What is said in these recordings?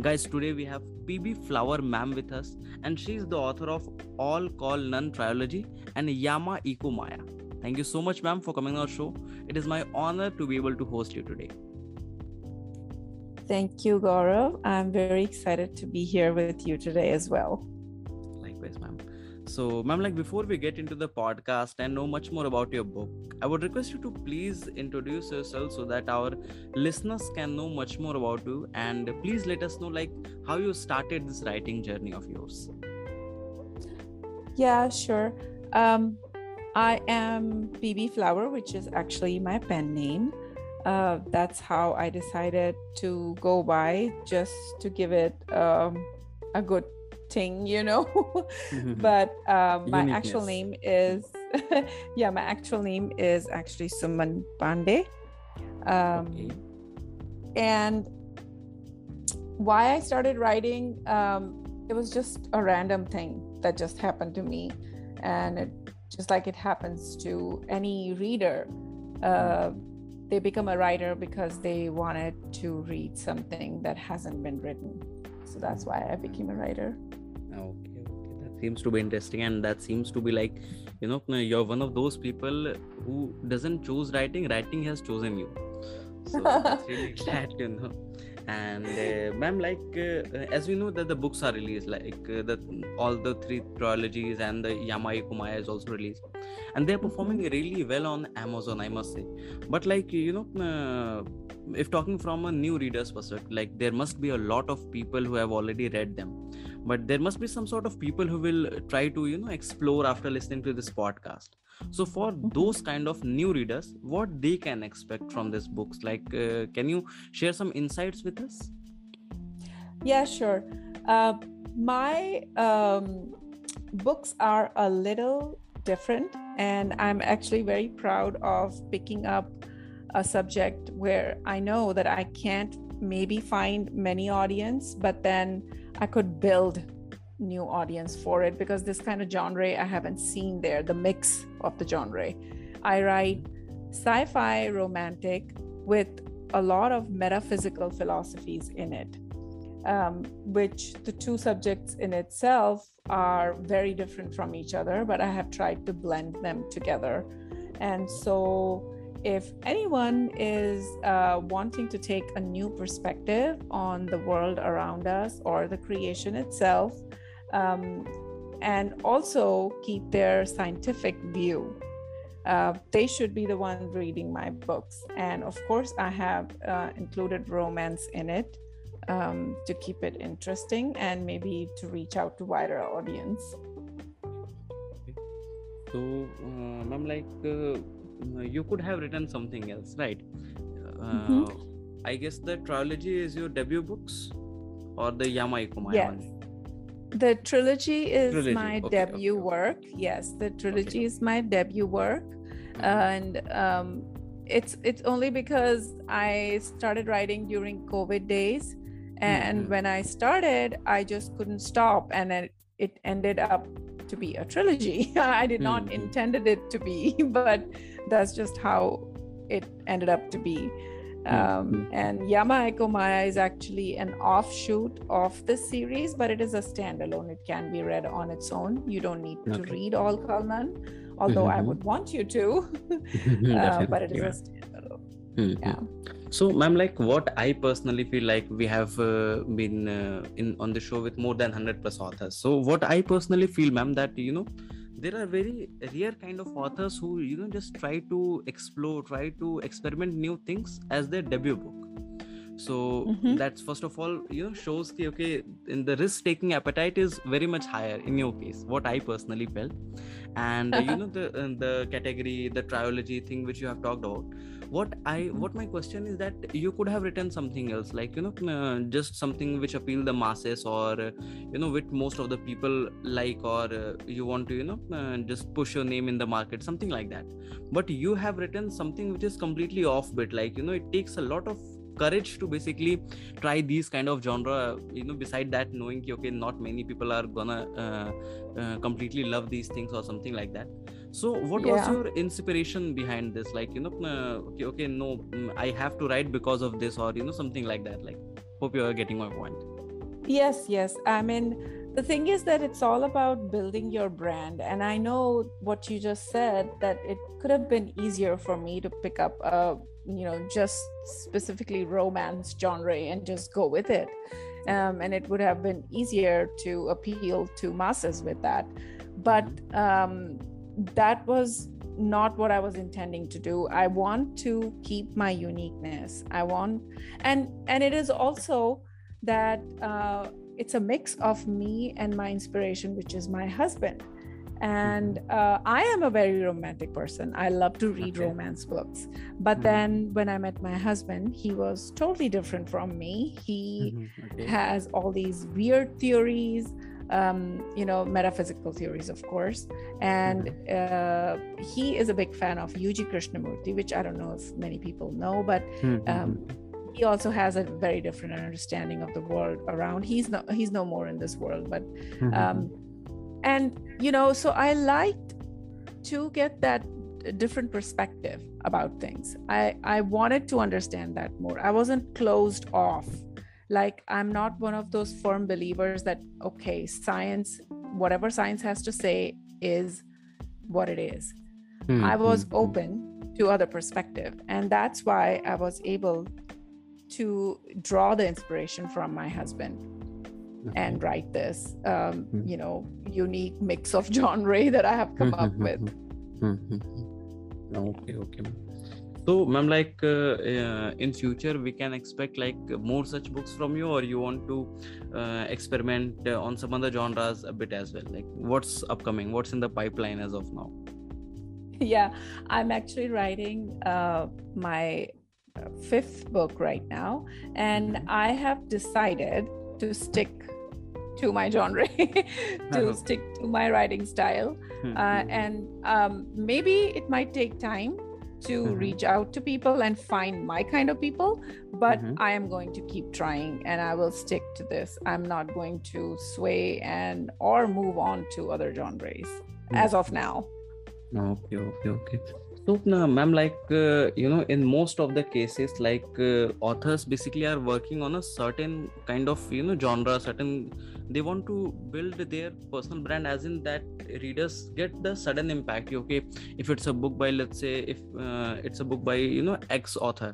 Guys, today we have PB Flower Ma'am with us, and she is the author of All Call None trilogy and Yama Iko Maya. Thank you so much, ma'am, for coming on our show. It is my honor to be able to host you today. Thank you, Gaurav. I'm very excited to be here with you today as well. Likewise, ma'am. So, ma'am, like before we get into the podcast and know much more about your book, I would request you to please introduce yourself so that our listeners can know much more about you and please let us know like how you started this writing journey of yours. Yeah, sure. Um, I am PB Flower, which is actually my pen name uh, that's how I decided to go by just to give it um, a good thing, you know. but uh, my actual name is, yeah, my actual name is actually Suman Pandey. Um, okay. And why I started writing, um, it was just a random thing that just happened to me. And it, just like it happens to any reader. Uh, they become a writer because they wanted to read something that hasn't been written. So that's why I became a writer. Okay, okay. That seems to be interesting, and that seems to be like, you know, you're one of those people who doesn't choose writing. Writing has chosen you. So that's really glad, you know and uh, ma'am like uh, as we know that the books are released like uh, the all the three trilogies and the Yama Iko Maya is also released and they're performing mm-hmm. really well on amazon i must say but like you know uh, if talking from a new reader's perspective like there must be a lot of people who have already read them but there must be some sort of people who will try to you know explore after listening to this podcast. So for mm-hmm. those kind of new readers what they can expect from these books? Like uh, can you share some insights with us? Yeah sure. Uh, my um, books are a little different and i'm actually very proud of picking up a subject where i know that i can't maybe find many audience but then i could build new audience for it because this kind of genre I haven't seen there, the mix of the genre. I write sci fi romantic with a lot of metaphysical philosophies in it, um, which the two subjects in itself are very different from each other, but I have tried to blend them together. And so, if anyone is uh, wanting to take a new perspective on the world around us or the creation itself, um, and also keep their scientific view. Uh, they should be the one reading my books. And of course, I have uh, included romance in it um, to keep it interesting and maybe to reach out to wider audience. So, uh, I'm like, uh, you could have written something else, right? Mm-hmm. Uh, I guess the trilogy is your debut books or the Yama Iko Maya yes. One? the trilogy is trilogy. my okay, debut okay. work yes the trilogy okay. is my debut work and um, it's it's only because i started writing during covid days and mm-hmm. when i started i just couldn't stop and it, it ended up to be a trilogy i did not mm-hmm. intended it to be but that's just how it ended up to be um, mm-hmm. and Yama Iko Maya is actually an offshoot of the series, but it is a standalone. It can be read on its own. You don't need to read all None, although mm-hmm. I would want you to, uh, but it is yeah. a standalone. Mm-hmm. Yeah. So, ma'am, like what I personally feel like we have uh, been uh, in on the show with more than 100 plus authors. So, what I personally feel, ma'am, that you know, there are very rare kind of authors who you know just try to explore try to experiment new things as their debut book so Mhm. that's first of all you know shows ki, okay in the risk taking appetite is very much higher in your case what i personally felt and you know the uh, the category the trilogy thing which you have talked about what i what my question is that you could have written something else like you know uh, just something which appeal the masses or you know which most of the people like or uh, you want to you know uh, just push your name in the market something like that. But you have written something which is completely off bit like you know it takes a lot of courage to basically try these kind of genre you know beside that knowing okay not many people are gonna uh, uh, completely love these things or something like that so what was your inspiration behind this like you know uh, okay okay no i have to write because of this or you know something like that like hope you are getting my point Yes, yes. I mean, the thing is that it's all about building your brand. And I know what you just said that it could have been easier for me to pick up a, you know, just specifically romance genre and just go with it. Um, and it would have been easier to appeal to masses with that. But um, that was not what I was intending to do. I want to keep my uniqueness. I want, and and it is also that uh, it's a mix of me and my inspiration, which is my husband. And uh, I am a very romantic person. I love to read Okay. romance books. But Mhm. then when I met my husband, he was totally different from me. He Mhm, okay has all these weird theories um, you know metaphysical theories of course. And uh, he is a big fan of U.G. Krishnamurti which I don't know if many people know but Mhm, um, he also has a very different understanding of the world around. He's no he's no more in this world but mhm, um, and you know so i liked to get that different perspective about things. I i wanted to understand that more. I wasn't closed off like i'm not one of those firm believers that okay science whatever science has to say is what it is mhm, I was mhm, open to other perspective, and that's why I was able to draw the inspiration from my husband and write this, um, Mhm. you know, unique mix of genre that I have come up with. Mm-hmm. okay okay. So ma'am like uh, uh, in future we can expect like more such books from you or you want to uh, experiment uh, on some other genres a bit as well like what's upcoming what's in the pipeline as of now yeah, I'm actually writing uh, my uh, fifth book right now, and Mhm. I have decided to stick to my genre, to stick to my writing style. uh, and um, maybe it might take time to Mhm. reach out to people and find my kind of people but Mhm. i am going to keep trying and i will stick to this i'm not going to sway and or move on to other genres as of now okay okay okay so uh, ma'am like uh, you know in most of the cases like uh, authors basically are working on a certain kind of you know genre certain they want to build their personal brand as in that readers get the sudden impact okay if it's a book by let's say if uh, it's a book by you know x author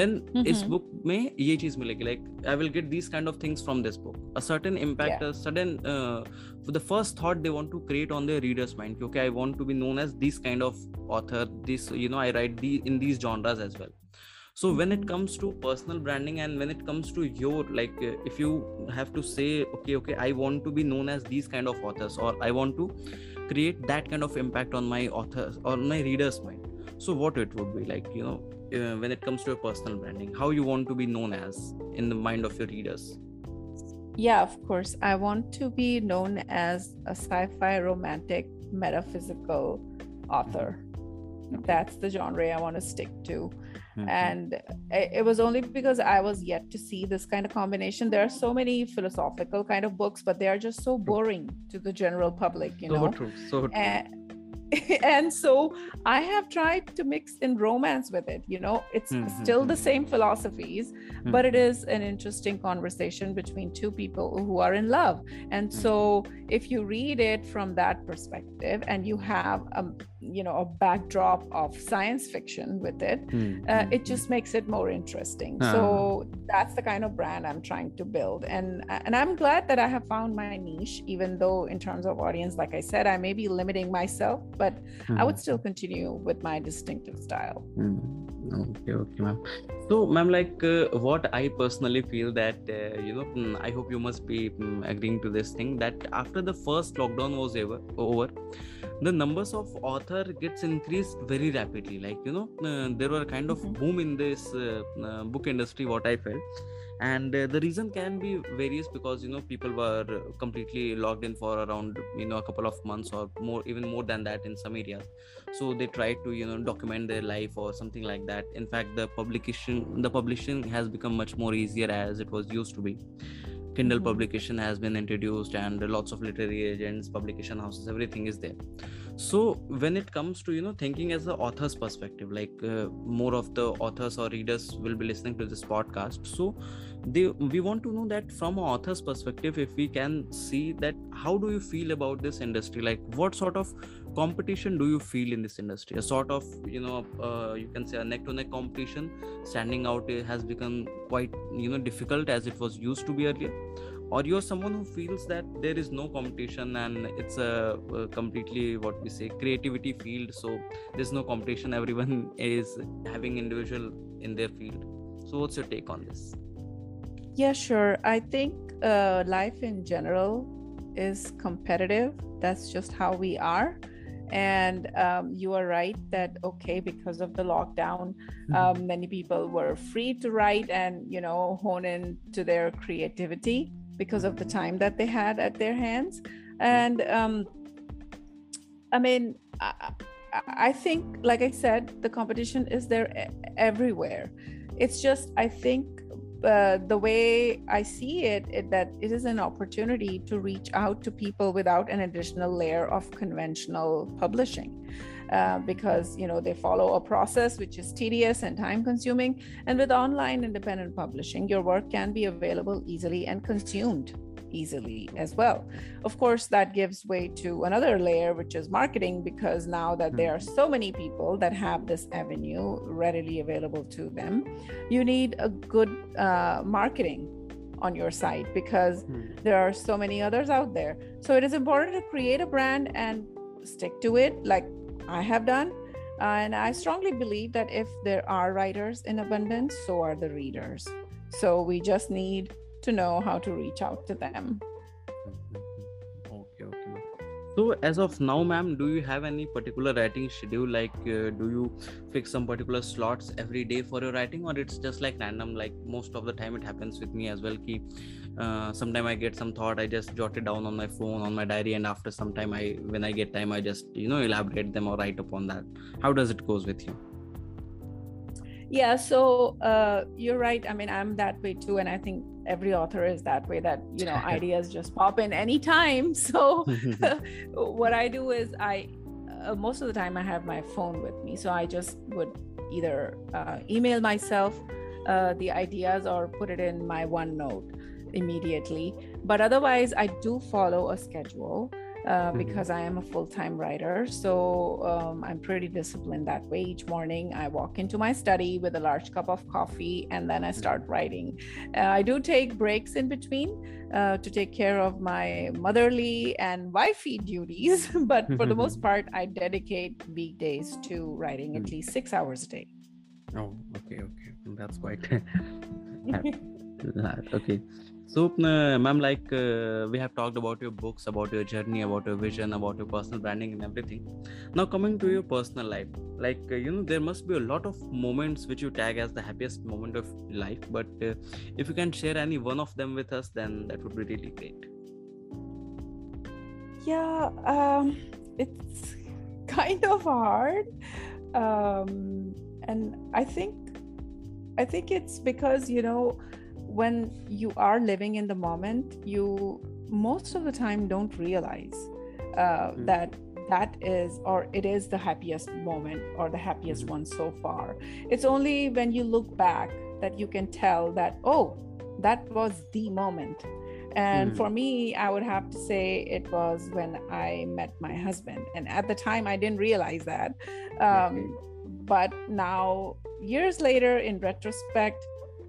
then इस Mhm. book में ये चीज मिलेगी like I will get these kind of things from this book a certain impact Yeah. a sudden uh, for the first thought they want to create on their readers mind okay i want to be known as this kind of author this you know i write the in these genres as well so when it comes to personal branding and when it comes to your like uh, if you have to say okay okay i want to be known as these kind of authors or i want to create that kind of impact on my authors or my readers mind so what it would be like you know uh, when it comes to your personal branding how you want to be known as in the mind of your readers? Yeah of course. I want to be known as a sci-fi romantic metaphysical author. That's the genre i want to stick to Mhm. and it it was only because i was yet to see this kind of combination there are so many philosophical kind of books but they are just so boring to the general public you so know true so true. and, and so i have tried to mix in romance with it you know it's Mhm, still the mhm. same philosophies but it is an interesting conversation between two people who are in love and Hmm. so if you read it from that perspective and you have a you know a backdrop of science fiction with it uh, it just makes it more interesting Ah. so that's the kind of brand i'm trying to build and and i'm glad that i have found my niche even though in terms of audience like i said i may be limiting myself but i would mhm, still continue with my distinctive style mhm. Okay okay ma'am. So ma'am like uh, what i personally feel that uh, you know mm, i hope you must be um, agreeing to this thing that after the first lockdown was ever over the numbers of author gets increased very rapidly. Like you know uh, there were kind of Mhm. boom in this uh, uh, book industry what i felt. And uh, the reason can be various because you know people were completely logged in for around you know a couple of months or more even more than that in some areas so they try to you know document their life or something like that. In fact the publication the publishing has become much more easier as it was used to be. Kindle Mhm. publication has been introduced and lots of literary agents publication houses everything is there. So when it comes to you know thinking as the author's perspective like uh, more of the authors or readers will be listening to this podcast. So they we want to know that from an author's perspective if we can see that how do you feel about this industry? Like what sort of competition do you feel in this industry a sort of you know uh, you can say a neck to neck competition standing out uh, has become quite you know difficult as it was used to be earlier or you're someone who feels that there is no competition and it's a, a completely what we say creativity field so there's no competition everyone is having individual in their field so what's your take on this Yeah, sure. I think uh, life in general is competitive. That's just how we are. And um, you are right that, okay, because of the lockdown, um, many people were free to write and, you know, hone in to their creativity because of the time that they had at their hands. And um, I mean, I, I- think, like I said, the competition is there everywhere. It's just, I think, uh, the way I see it, it, that it is an opportunity to reach out to people without an additional layer of conventional publishing. Uh, because you know they follow a process which is tedious and time consuming and with online independent publishing your work can be available easily and consumed easily as well. Of course that gives way to another layer which is marketing because now that there are so many people that have this avenue readily available to them you need a good uh, marketing on your site because there are so many others out there. So it is important to create a brand and stick to it like i have done. And i strongly believe that if there are writers in abundance so are the readers. So we just need to know how to reach out to them. Okay okay so as of now ma'am do you have any particular writing schedule? Like uh, do you fix some particular slots every day for your writing or it's just like random? Like most of the time it happens with me as well ki uh, sometime i get some thought i just jot it down on my phone on my diary and after some time i when i get time i just you know elaborate them or write upon that. How does it goes with you? Yeah so uh, you're right. I mean i'm that way too and i think every author is that way that you know ideas just pop in anytime. So what i do is i uh, most of the time i have my phone with me. So i just would either uh, email myself uh, the ideas or put it in my onenote immediately. But otherwise i do follow a schedule uh, because I am a full time writer. So um, I'm pretty disciplined that way. Each morning, I walk into my study with a large cup of coffee and then I start writing. Uh, I do take breaks in between uh, to take care of my motherly and wifey duties, but for the most part, I dedicate weekdays to writing at Mm. least six hours a day. oh okay okay that's quite that okay. So uh, ma'am like uh, we have talked about your books about your journey about your vision about your personal branding and everything. Now coming to your personal life like uh, you know there must be a lot of moments which you tag as the happiest moment of life but uh, if you can share any one of them with us then that would be really great. Yeah, um, it's kind of hard, um, and I think I think it's because you know when you are living in the moment, you most of the time don't realize uh, Mm. that that is or it is the happiest moment or the happiest Mhm. one so far. It's only when you look back that you can tell that oh, that was the moment. And Mm. for me, I would have to say it was when I met my husband. And at the time, I didn't realize that. Um, but now, years later, in retrospect,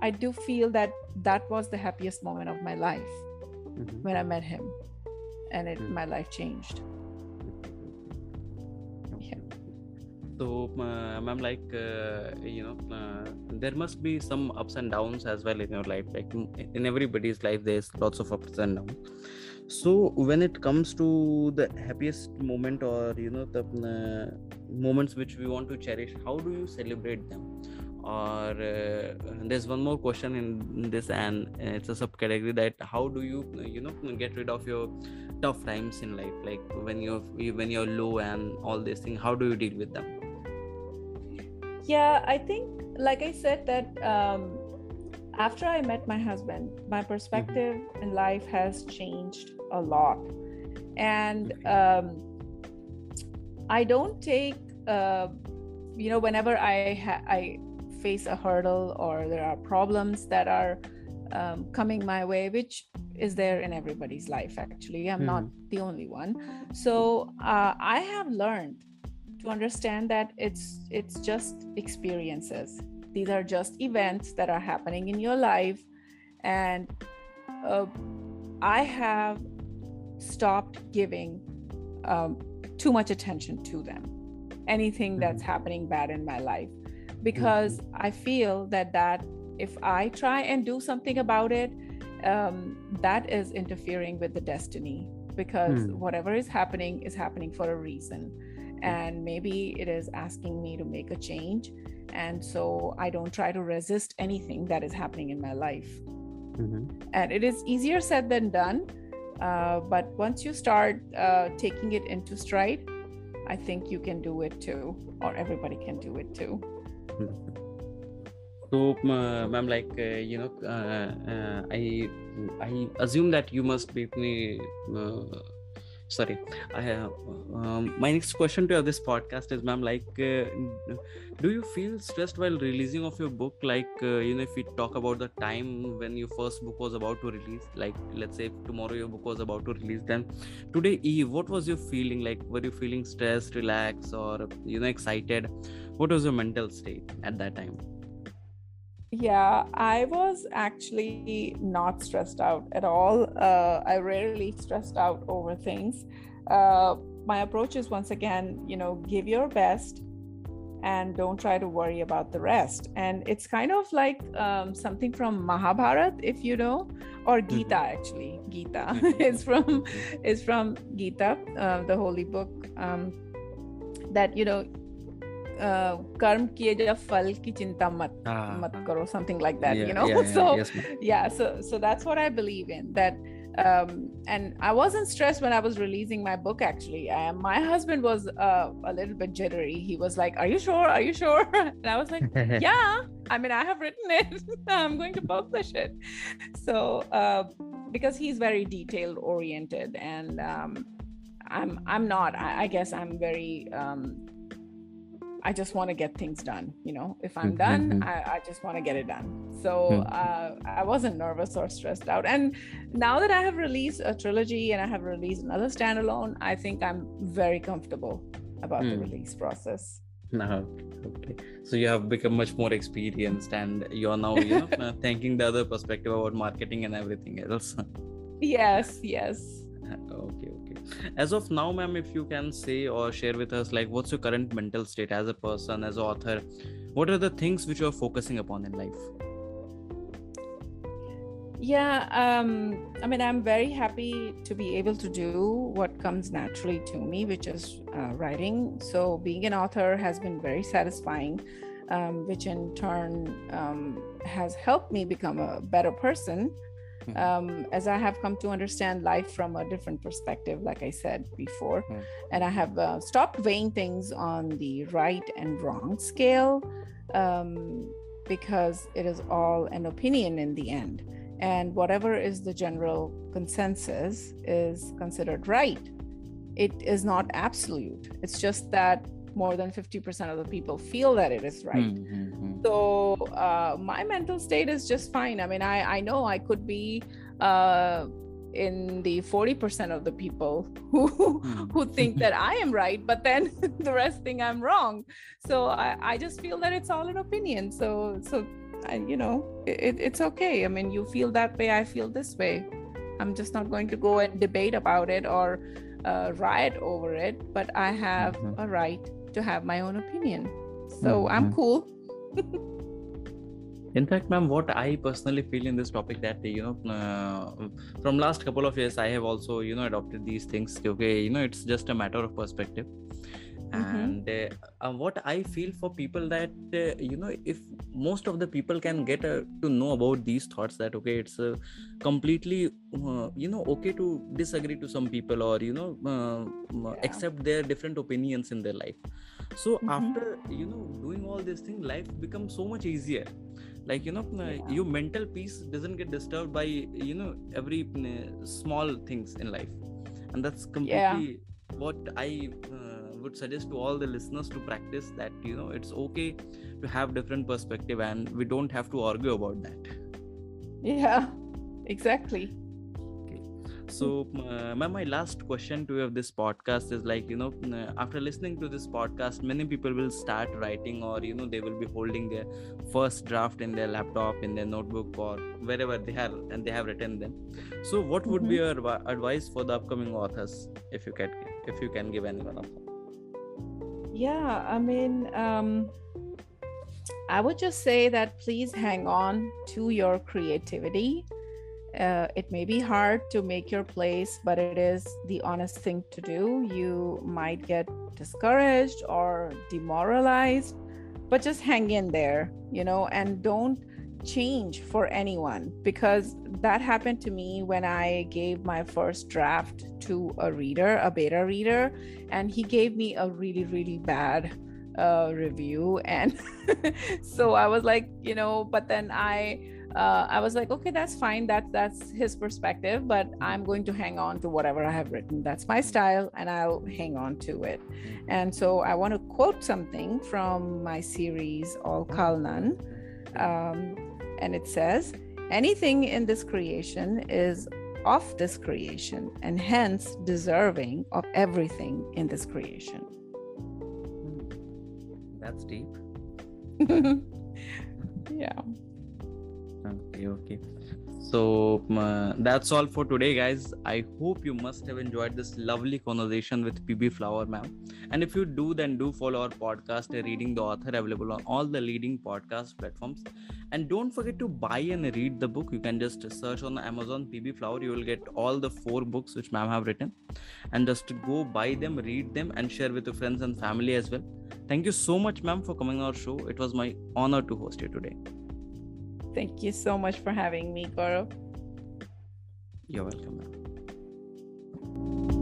I do feel that that was the happiest moment of my life Mhm. when I met him. And it, Mm. my life changed. Yeah. so uh, ma'am like uh, you know uh, there must be some ups and downs as well in your life like in everybody's life there's lots of ups and downs so when it comes to the happiest moment or you know the uh, moments which we want to cherish how do you celebrate them or uh, there's one more question in this and it's a subcategory that how do you you know get rid of your tough times in life? Like when you're when you're low and all these things how do you deal with them? Yeah i think like i said that um, after i met my husband my perspective mm-hmm. in life has changed a lot. And um, i don't take uh, you know whenever i ha- i face a hurdle or there are problems that are um, coming my way which is there in everybody's life actually. I'm mm-hmm. not the only one. So uh, i have learned to understand that it's it's just experiences. These are just events that are happening in your life. And uh, i have stopped giving um, too much attention to them. Anything that's mm-hmm. happening bad in my life because mm-hmm. i feel that that if i try and do something about it um, that is interfering with the destiny because mm. whatever is happening is happening for a reason and maybe it is asking me to make a change and so i don't try to resist anything that is happening in my life mm-hmm. and it is easier said than done uh, but once you start uh, taking it into stride i think you can do it too or everybody can do it too mm-hmm. so ma'am like uh, you know uh, uh, i i assume that you must be sorry. I have um, my next question to this podcast is ma'am like uh, do you feel stressed while releasing of your book? Like uh, you know if we talk about the time when your first book was about to release like let's say tomorrow your book was about to release then today eve what was your feeling? Like were you feeling stressed relaxed or you know excited what was your mental state at that time yeah, I was actually not stressed out at all. Uh, I rarely stressed out over things. Uh, my approach is once again, you know, give your best and don't try to worry about the rest. And it's kind of like um, something from Mahabharat, if you know, or mm-hmm. Gita actually. Gita mm-hmm. is from mm-hmm. is from Gita, uh, the holy book. Um, that you know कर्म किए जब फल की चिंता मत मत करो something like that yeah, you know yeah, so yes, yeah so so that's what i believe in that um, and I wasn't stressed when I was releasing my book. Actually, uh, my husband was uh, a little bit jittery. He was like, "Are you sure? Are you sure?" And I was like, "Yeah. I mean, I have written it. I'm going to publish it." So, uh, because he's very detail oriented, and um, I'm I'm not. I, I guess I'm very um, I just want to get things done. You know, if I'm done, mm-hmm. I, I, just want to get it done. So mm-hmm. uh, I wasn't nervous or stressed out. And now that I have released a trilogy and I have released another standalone, I think I'm very comfortable about mm. the release process. No, okay. So you have become much more experienced, and you're now, you know, uh, thinking the other perspective about marketing and everything else. yes, yes. Okay, as of now ma'am if you can say or share with us like what's your current mental state as a person as an author? What are the things which you're focusing upon in life? Yeah um, i mean i'm very happy to be able to do what comes naturally to me which is uh, writing. So being an author has been very satisfying um, which in turn um, has helped me become a better person Hmm. um, as I have come to understand life from a different perspective, like I said before. Mm. And I have uh, stopped weighing things on the right and wrong scale um, because it is all an opinion in the end. And whatever is the general consensus is considered right. It is not absolute. It's just that more than 50% of the people feel that it is right. Mm-hmm. So uh, my mental state is just fine. I mean, I, I know I could be uh, in the 40% of the people who mm. who think that I am right, but then the rest think I'm wrong. So I, I just feel that it's all an opinion. So so I, you know it, it's okay. I mean, you feel that way, I feel this way. I'm just not going to go and debate about it or uh, riot over it, but I have mm-hmm. a right to have my own opinion so i'm Mhm. cool in fact ma'am what i personally feel in this topic that you know uh, from last couple of years i have also you know adopted these things okay you know it's just a matter of perspective. And uh, uh, what i feel for people that uh, you know if most of the people can get uh, to know about these thoughts that okay it's uh, completely uh, you know okay to disagree to some people or you know Yeah. accept their different opinions in their life so Mhm. after you know doing all this thing life becomes so much easier like you know Yeah. your mental peace doesn't get disturbed by you know every small things in life and that's completely what i uh, would suggest to all the listeners to practice that you know it's okay to have different perspective and we don't have to argue about that. Yeah exactly. Okay, so uh, my, my last question to you of this podcast is like you know uh, after listening to this podcast many people will start writing or you know they will be holding their first draft in their laptop in their notebook or wherever they have and they have written them. So what would be your advice for the upcoming authors if you can if you can give any one of them Yeah, I mean, um, I would just say that please hang on to your creativity. Uh, it may be hard to make your place, but it is the honest thing to do. You might get discouraged or demoralized, but just hang in there, you know, and don't change for anyone because that happened to me when I gave my first draft to a reader, a beta reader, and he gave me a really, really bad uh, review. And so I was like, you know, but then I uh, I was like, okay, that's fine. That's that's his perspective, but I'm going to hang on to whatever I have written. That's my style, and I'll hang on to it. And so I want to quote something from my series All Kalnan, um, and it says, "Anything in this creation is of this creation, and hence deserving of everything in this creation." that's deep. Yeah. okay okay. So uh, that's all for today guys. I hope you must have enjoyed this lovely conversation with pb flower ma'am. And if you do then do follow our podcast uh, reading the author available on all the leading podcast platforms and don't forget to buy and read the book. You can just search on amazon pb flower. You will get all the four books which ma'am have written. And just go buy them read them and share with your friends and family as well. Thank you so much ma'am for coming on our show. It was my honor to host you today. Thank you so much for having me, Gaurav. you're welcome ma'am